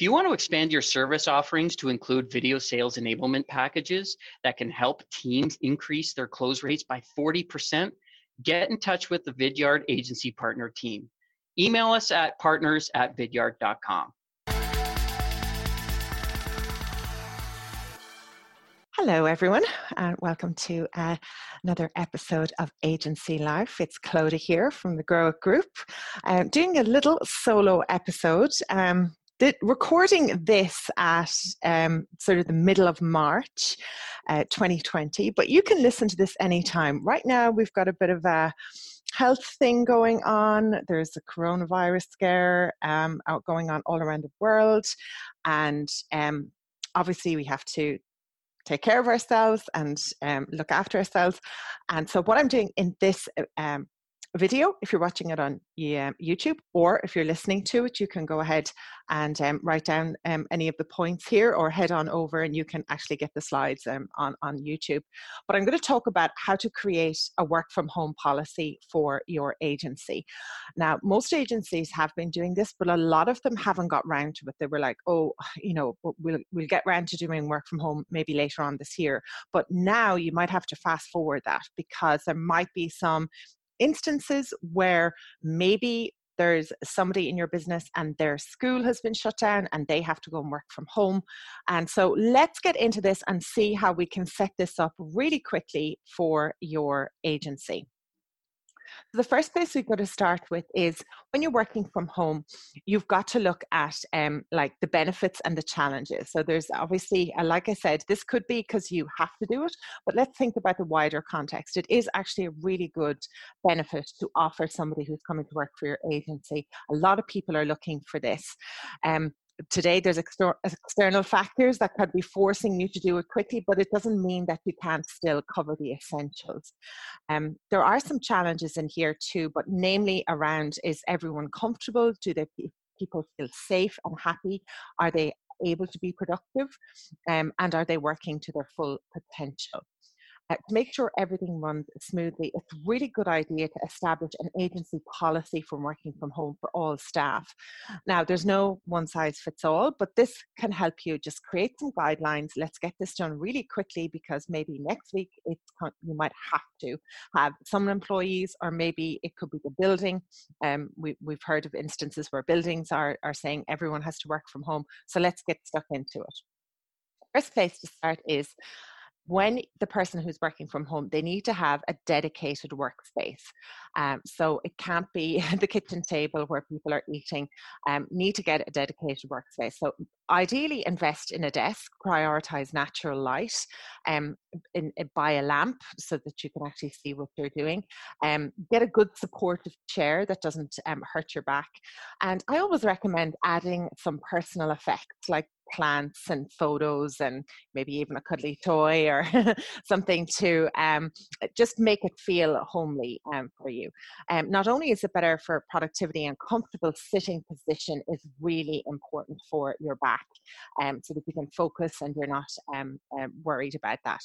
If you want to expand your service offerings to include video sales enablement packages that can help teams increase their close rates by 40%, get in touch with the Vidyard Agency Partner team. Email us at partners at vidyard.com. Hello, everyone, and welcome to uh, another episode of Agency Life. It's Clodagh here from the Grow It Group, uh, doing a little solo episode. Um, the, recording this at um, sort of the middle of March uh, 2020, but you can listen to this anytime. Right now, we've got a bit of a health thing going on. There's a coronavirus scare um, out going on all around the world, and um, obviously, we have to take care of ourselves and um, look after ourselves. And so, what I'm doing in this uh, um, video if you're watching it on YouTube, or if you're listening to it, you can go ahead and um, write down um, any of the points here or head on over and you can actually get the slides um, on, on YouTube. But I'm going to talk about how to create a work from home policy for your agency. Now, most agencies have been doing this, but a lot of them haven't got round to it. They were like, oh, you know, we'll, we'll get round to doing work from home maybe later on this year. But now you might have to fast forward that because there might be some instances where maybe there's somebody in your business and their school has been shut down and they have to go and work from home. And so let's get into this and see how we can set this up really quickly for your agency. The first place we've got to start with is when you're working from home, you've got to look at um, like the benefits and the challenges. So there's obviously, uh, like I said, this could be because you have to do it, but let's think about the wider context. It is actually a really good benefit to offer somebody who's coming to work for your agency. A lot of people are looking for this. Um, today there's exter- external factors that could be forcing you to do it quickly, but it doesn't mean that you can't still cover the essentials. Um, there are some challenges in here too, but namely around is everyone comfortable? Do they people feel safe and happy? Are they able to be productive? Um, and are they working to their full potential? Uh, to make sure everything runs smoothly, it's a really good idea to establish an agency policy for working from home for all staff. Now, there's no one size fits all, but this can help you just create some guidelines. Let's get this done really quickly because maybe next week it's you might have to have some employees, or maybe it could be the building. Um, we, we've heard of instances where buildings are, are saying everyone has to work from home. So let's get stuck into it. First place to start is when the person who's working from home they need to have a dedicated workspace um, so it can't be the kitchen table where people are eating um, need to get a dedicated workspace. So ideally invest in a desk prioritize natural light um, in, in, buy a lamp so that you can actually see what they're doing um, get a good supportive chair that doesn't um, hurt your back. And i always recommend adding some personal effects like plants and photos and maybe even a cuddly toy or something to um, just make it feel homely um, for you. Um, not only is it better for productivity and comfortable sitting position is really important for your back um, so that you can focus and you're not um, um, worried about that.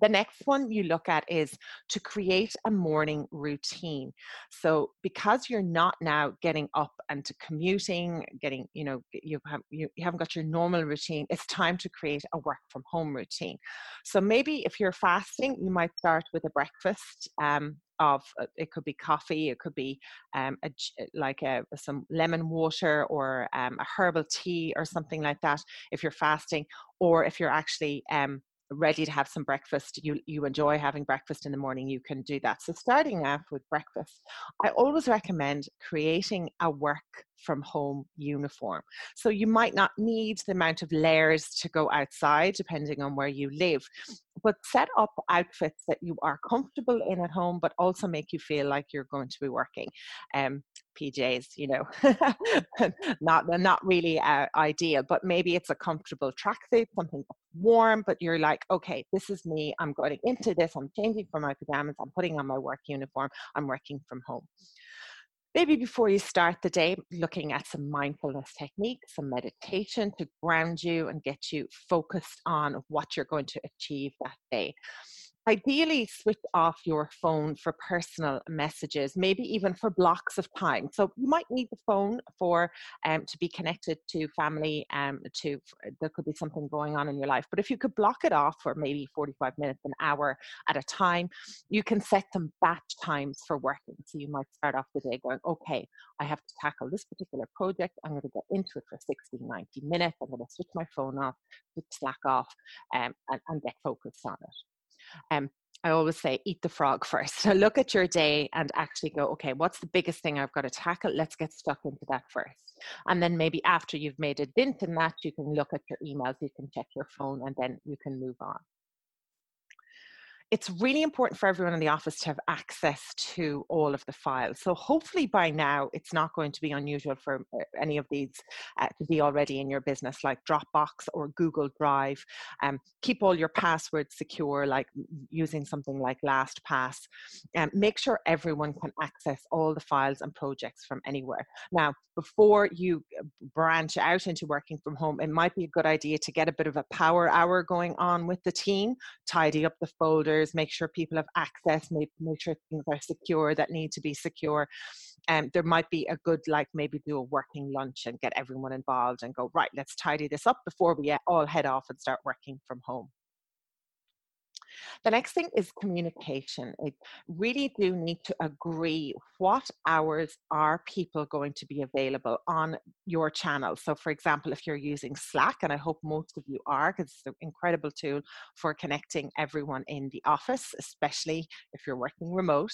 The next one you look at is to create a morning routine. So because you're not now getting up and to commuting, getting, you know, you, have, you, you haven't got your normal routine, it's time to create a work from home routine. So maybe if you're fasting, you might start with a breakfast um, of uh, it could be coffee, it could be um, a, like a, some lemon water or um, a herbal tea or something like that if you're fasting, or if you're actually um, ready to have some breakfast, you, you enjoy having breakfast in the morning, you can do that. So, starting off with breakfast, I always recommend creating a work from home uniform. So, you might not need the amount of layers to go outside, depending on where you live, but set up outfits that you are comfortable in at home, but also make you feel like you're going to be working. Um, PJs, you know, not not really uh, ideal, but maybe it's a comfortable tracksuit, something warm, but you're like, okay, this is me. I'm going into this. I'm changing from my pajamas. I'm putting on my work uniform. I'm working from home. Maybe before you start the day, looking at some mindfulness techniques, some meditation to ground you and get you focused on what you're going to achieve that day. Ideally switch off your phone for personal messages maybe even for blocks of time. So you might need the phone for um, to be connected to family um, to there could be something going on in your life but if you could block it off for maybe 45 minutes an hour at a time you can set some batch times for working. So you might start off the day going okay i have to tackle this particular project. I'm going to get into it for 60 90 minutes. I'm going to switch my phone off switch slack off um, and, and get focused on it um, I always say, eat the frog first. So look at your day and actually go, okay, what's the biggest thing I've got to tackle? Let's get stuck into that first. And then maybe after you've made a dent in that, you can look at your emails, you can check your phone, and then you can move on it's really important for everyone in the office to have access to all of the files. So hopefully by now it's not going to be unusual for uh, any of these uh, to be already in your business, like Dropbox or Google Drive. Um, keep all your passwords secure, like using something like LastPass. Um, make sure everyone can access all the files and projects from anywhere. Now, before you uh, branch out into working from home, it might be a good idea to get a bit of a power hour going on with the team, tidy up the folders, make sure people have access, make, make sure things are secure that need to be secure. And um, there might be a good, like maybe do a working lunch and get everyone involved and go, right, let's tidy this up before we all head off and start working from home. The next thing is communication. I really do need to agree what hours are people going to be available on your channel. So, for example, if you're using Slack, and I hope most of you are, because it's an incredible tool for connecting everyone in the office, especially if you're working remote.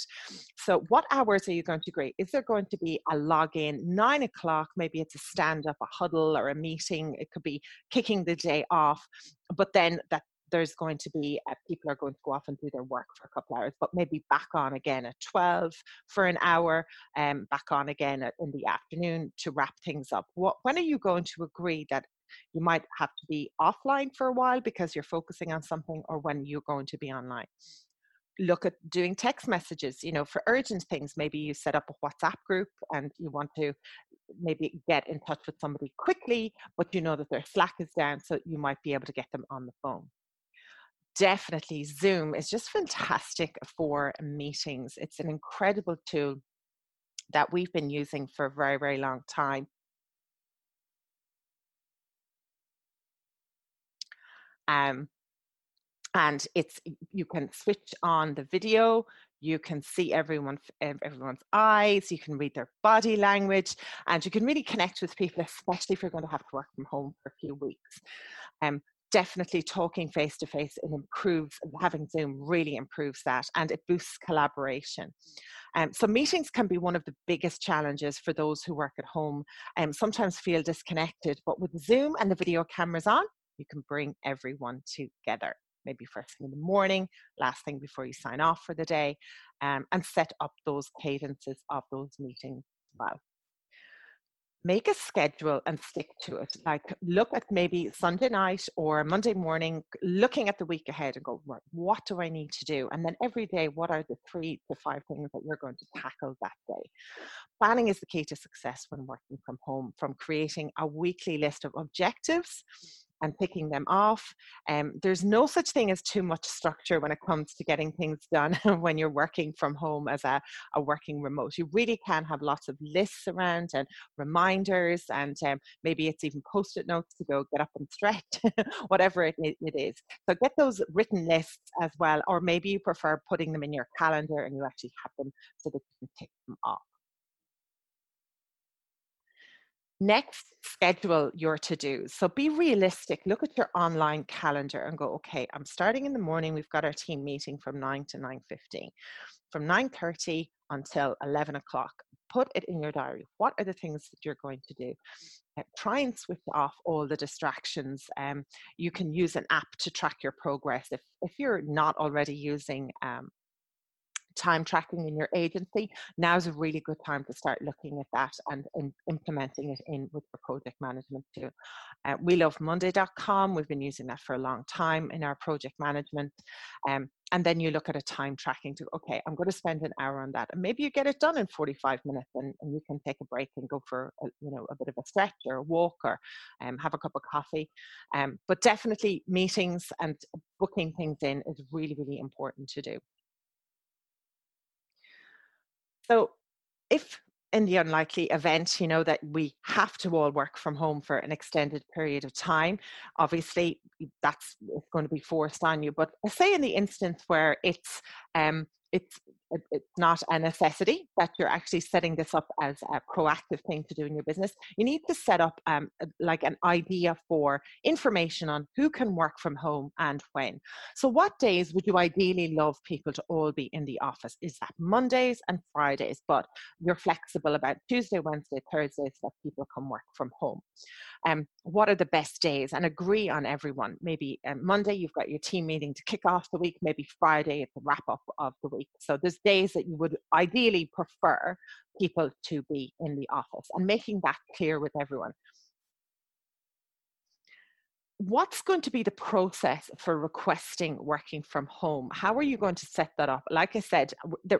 So, what hours are you going to agree? Is there going to be a login nine o'clock? Maybe it's a stand up, a huddle, or a meeting. It could be kicking the day off but then that there's going to be uh, people are going to go off and do their work for a couple hours, but maybe back on again at 12 for an hour, and um, back on again in the afternoon to wrap things up. What, when are you going to agree that you might have to be offline for a while because you're focusing on something, or when you're going to be online? Look at doing text messages, you know, for urgent things. Maybe you set up a WhatsApp group and you want to maybe get in touch with somebody quickly, but you know that their Slack is down, so you might be able to get them on the phone definitely Zoom is just fantastic for meetings. It's an incredible tool that we've been using for a very, very long time. Um, and it's you can switch on the video you can see everyone everyone's eyes you can read their body language and you can really connect with people especially if you're going to have to work from home for a few weeks um, definitely talking face to face and improves having zoom really improves that and it boosts collaboration. Um, so meetings can be one of the biggest challenges for those who work at home and um, sometimes feel disconnected but with zoom and the video cameras on you can bring everyone together. Maybe first thing in the morning last thing before you sign off for the day um, and set up those cadences of those meetings well make a schedule and stick to it. Like look at maybe Sunday night or Monday morning, looking at the week ahead and go, what do I need to do? And then every day, what are the three to five things that you're going to tackle that day? Planning is the key to success when working from home, from creating a weekly list of objectives and picking them off. Um, there's no such thing as too much structure when it comes to getting things done when you're working from home as a, a working remote. You really can have lots of lists around and reminders, and um, maybe it's even post it notes to go get up and stretch, whatever it, it is. So get those written lists as well, or maybe you prefer putting them in your calendar and you actually have them so that you can tick them off. Next, schedule your to dos. So be realistic. Look at your online calendar and go, okay, I'm starting in the morning. We've got our team meeting from 9 to 9.15. From 9.30 until 11 o'clock, put it in your diary. What are the things that you're going to do? Uh, try and switch off all the distractions. Um, you can use an app to track your progress. If, if you're not already using um, time tracking in your agency, now's a really good time to start looking at that and, and implementing it in with your project management too. Uh, we love Monday.com. We've been using that for a long time in our project management. Um, and then you look at a time tracking to okay i'm going to spend an hour on that and maybe you get it done in 45 minutes and, and you can take a break and go for a, you know a bit of a stretch or a walk or um, have a cup of coffee um, but definitely meetings and booking things in is really really important to do so if in the unlikely event, you know, that we have to all work from home for an extended period of time, obviously that's going to be forced on you. But say in the instance where it's um, it's it's not a necessity that you're actually setting this up as a proactive thing to do in your business. You need to set up um, like an idea for information on who can work from home and when. So, what days would you ideally love people to all be in the office? Is that Mondays and Fridays? But you're flexible about Tuesday, Wednesday, Thursdays that people can work from home um, what are the best days and agree on everyone. Maybe um, Monday you've got your team meeting to kick off the week, maybe Friday it's the wrap up of the week. So there's days that you would ideally prefer people to be in the office and making that clear with everyone. What's going to be the process for requesting working from home? How are you going to set that up? Like I said,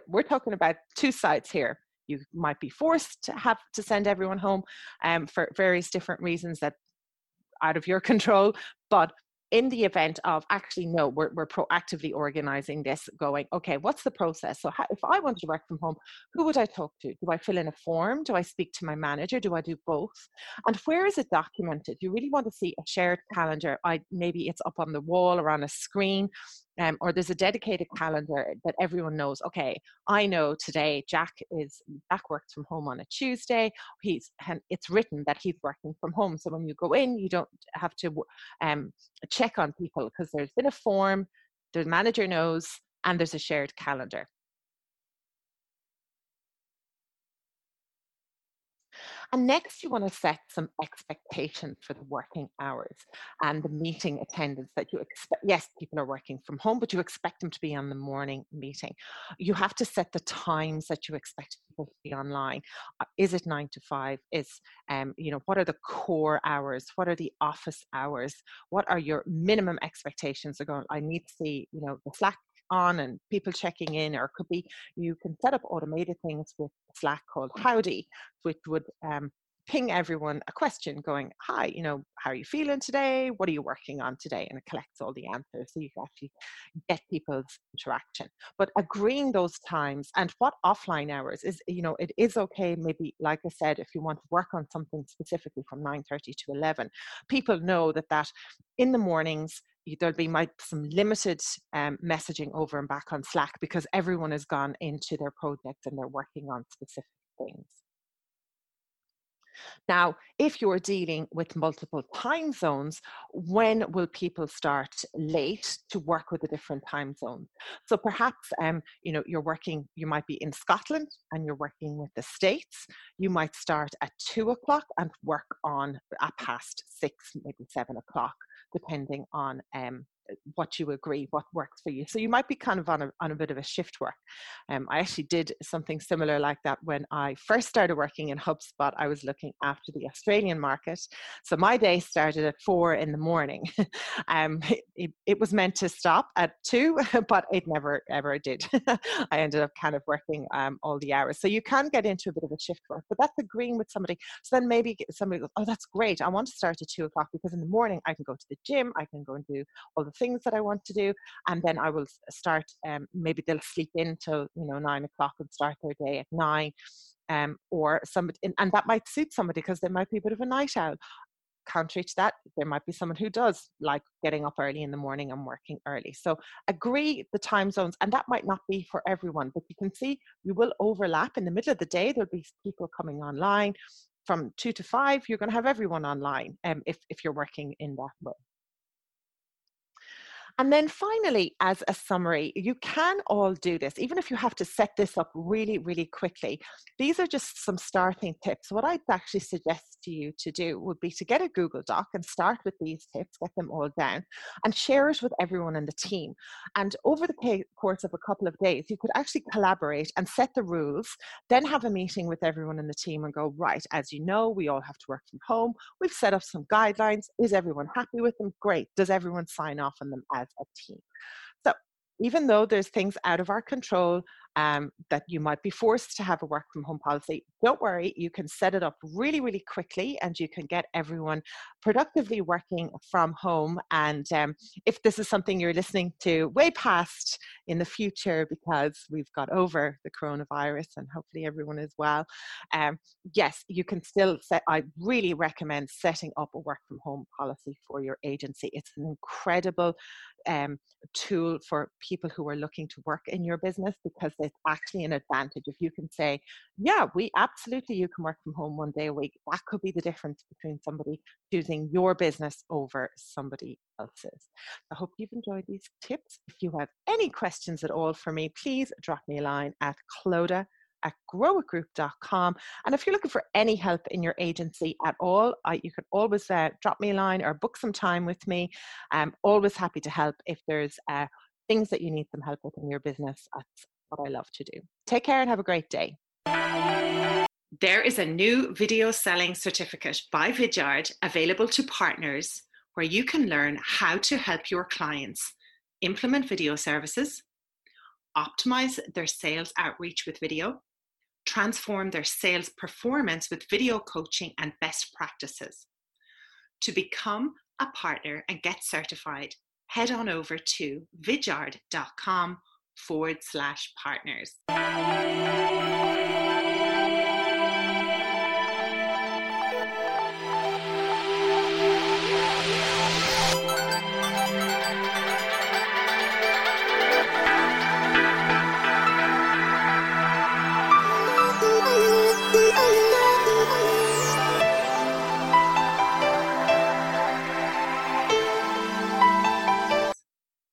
we're talking about two sides here you might be forced to have to send everyone home um, for various different reasons that out of your control. But in the event of actually no we're, we're proactively organizing this going okay what's the process? So how, if i wanted to work from home who would i talk to? Do i fill in a form? Do i speak to my manager? Do i do both? And where is it documented? You really want to see a shared calendar? I maybe it's up on the wall or on a screen um, or there's a dedicated calendar that everyone knows okay i know today jack is jack works from home on a tuesday he's it's written that he's working from home so when you go in you don't have to um, check on people because there's been a form the manager knows and there's a shared calendar And next, you want to set some expectations for the working hours and the meeting attendance that you expect. Yes, people are working from home, but you expect them to be on the morning meeting. You have to set the times that you expect people to be online. Uh, is it nine to five? Is, um, you know, what are the core hours? What are the office hours? What are your minimum expectations? Are going, I need to see, you know, the Slack on and people checking in, or it could be you can set up automated things with Slack called Howdy, which would um, ping everyone a question going, Hi, you know, how are you feeling today? What are you working on today? And it collects all the answers so you can actually get people's interaction. But agreeing those times and what offline hours is, you know, it is okay, maybe, like I said, if you want to work on something specifically from 9.30 to 11, people know that that in the mornings, there'll be might some limited um, messaging over and back on Slack because everyone has gone into their projects and they're working on specific things. Now, if you're dealing with multiple time zones, when will people start late to work with a different time zone? So perhaps, um, you know, you're working, you might be in Scotland and you're working with the States. You might start at two o'clock and work on at past six, maybe seven o'clock depending on um, what you agree, what works for you. So you might be kind of on a, on a bit of a shift work. Um, I actually did something similar like that when I first started working in HubSpot. I was looking after the Australian market. So my day started at four in the morning. um, it, it, was meant to stop at two, but it never ever did. I ended up kind of working um, all the hours. So you can get into a bit of a shift work, but that's agreeing with somebody. So then maybe somebody goes, oh, that's great. I want to start at two o'clock because in the morning I can go to the gym, I can go and do all the things that I want to do, and then I will start. Um, maybe they'll sleep in till you know nine o'clock and start their day at nine, um, or somebody, and that might suit somebody because they might be a bit of a night owl. Contrary to that, there might be someone who does like getting up early in the morning and working early. So agree the time zones, and that might not be for everyone, but you can see you will overlap in the middle of the day. There'll be people coming online from two to five. You're going to have everyone online um, if if you're working in that way. And then finally, as a summary, you can all do this, even if you have to set this up really, really quickly. These are just some starting tips. What I'd actually suggest to you to do would be to get a Google Doc and start with these tips, get them all down, and share it with everyone in the team. And over the course of a couple of days, you could actually collaborate and set the rules, then have a meeting with everyone in the team and go, right, as you know, we all have to work from home. We've set up some guidelines. Is everyone happy with them? Great. Does everyone sign off on them as a team? So even though there's things out of our control um, that you might be forced to have a work from home policy, don't worry, you can set it up really, really quickly and you can get everyone productively working from home. And um, if this is something you're listening to way past in the future because we've got over the coronavirus and hopefully everyone is well, um, yes, you can still set, I really recommend setting up a work from home policy for your agency. It's an incredible um, tool for people who are looking to work in your business because it's actually an advantage if you can say yeah we absolutely you can work from home one day a week that could be the difference between somebody choosing your business over somebody else's i hope you've enjoyed these tips if you have any questions at all for me please drop me a line at clodagh at growitgroup.com. And if you're looking for any help in your agency at all, I, you can always uh, drop me a line or book some time with me. I'm always happy to help if there's uh, things that you need some help with in your business. That's what I love to do. Take care and have a great day. There is a new video selling certificate by Vidyard available to partners where you can learn how to help your clients implement video services, optimize their sales outreach with video, transform their sales performance with video coaching and best practices. To become a partner and get certified, head on over to vidyard.com forward slash partners.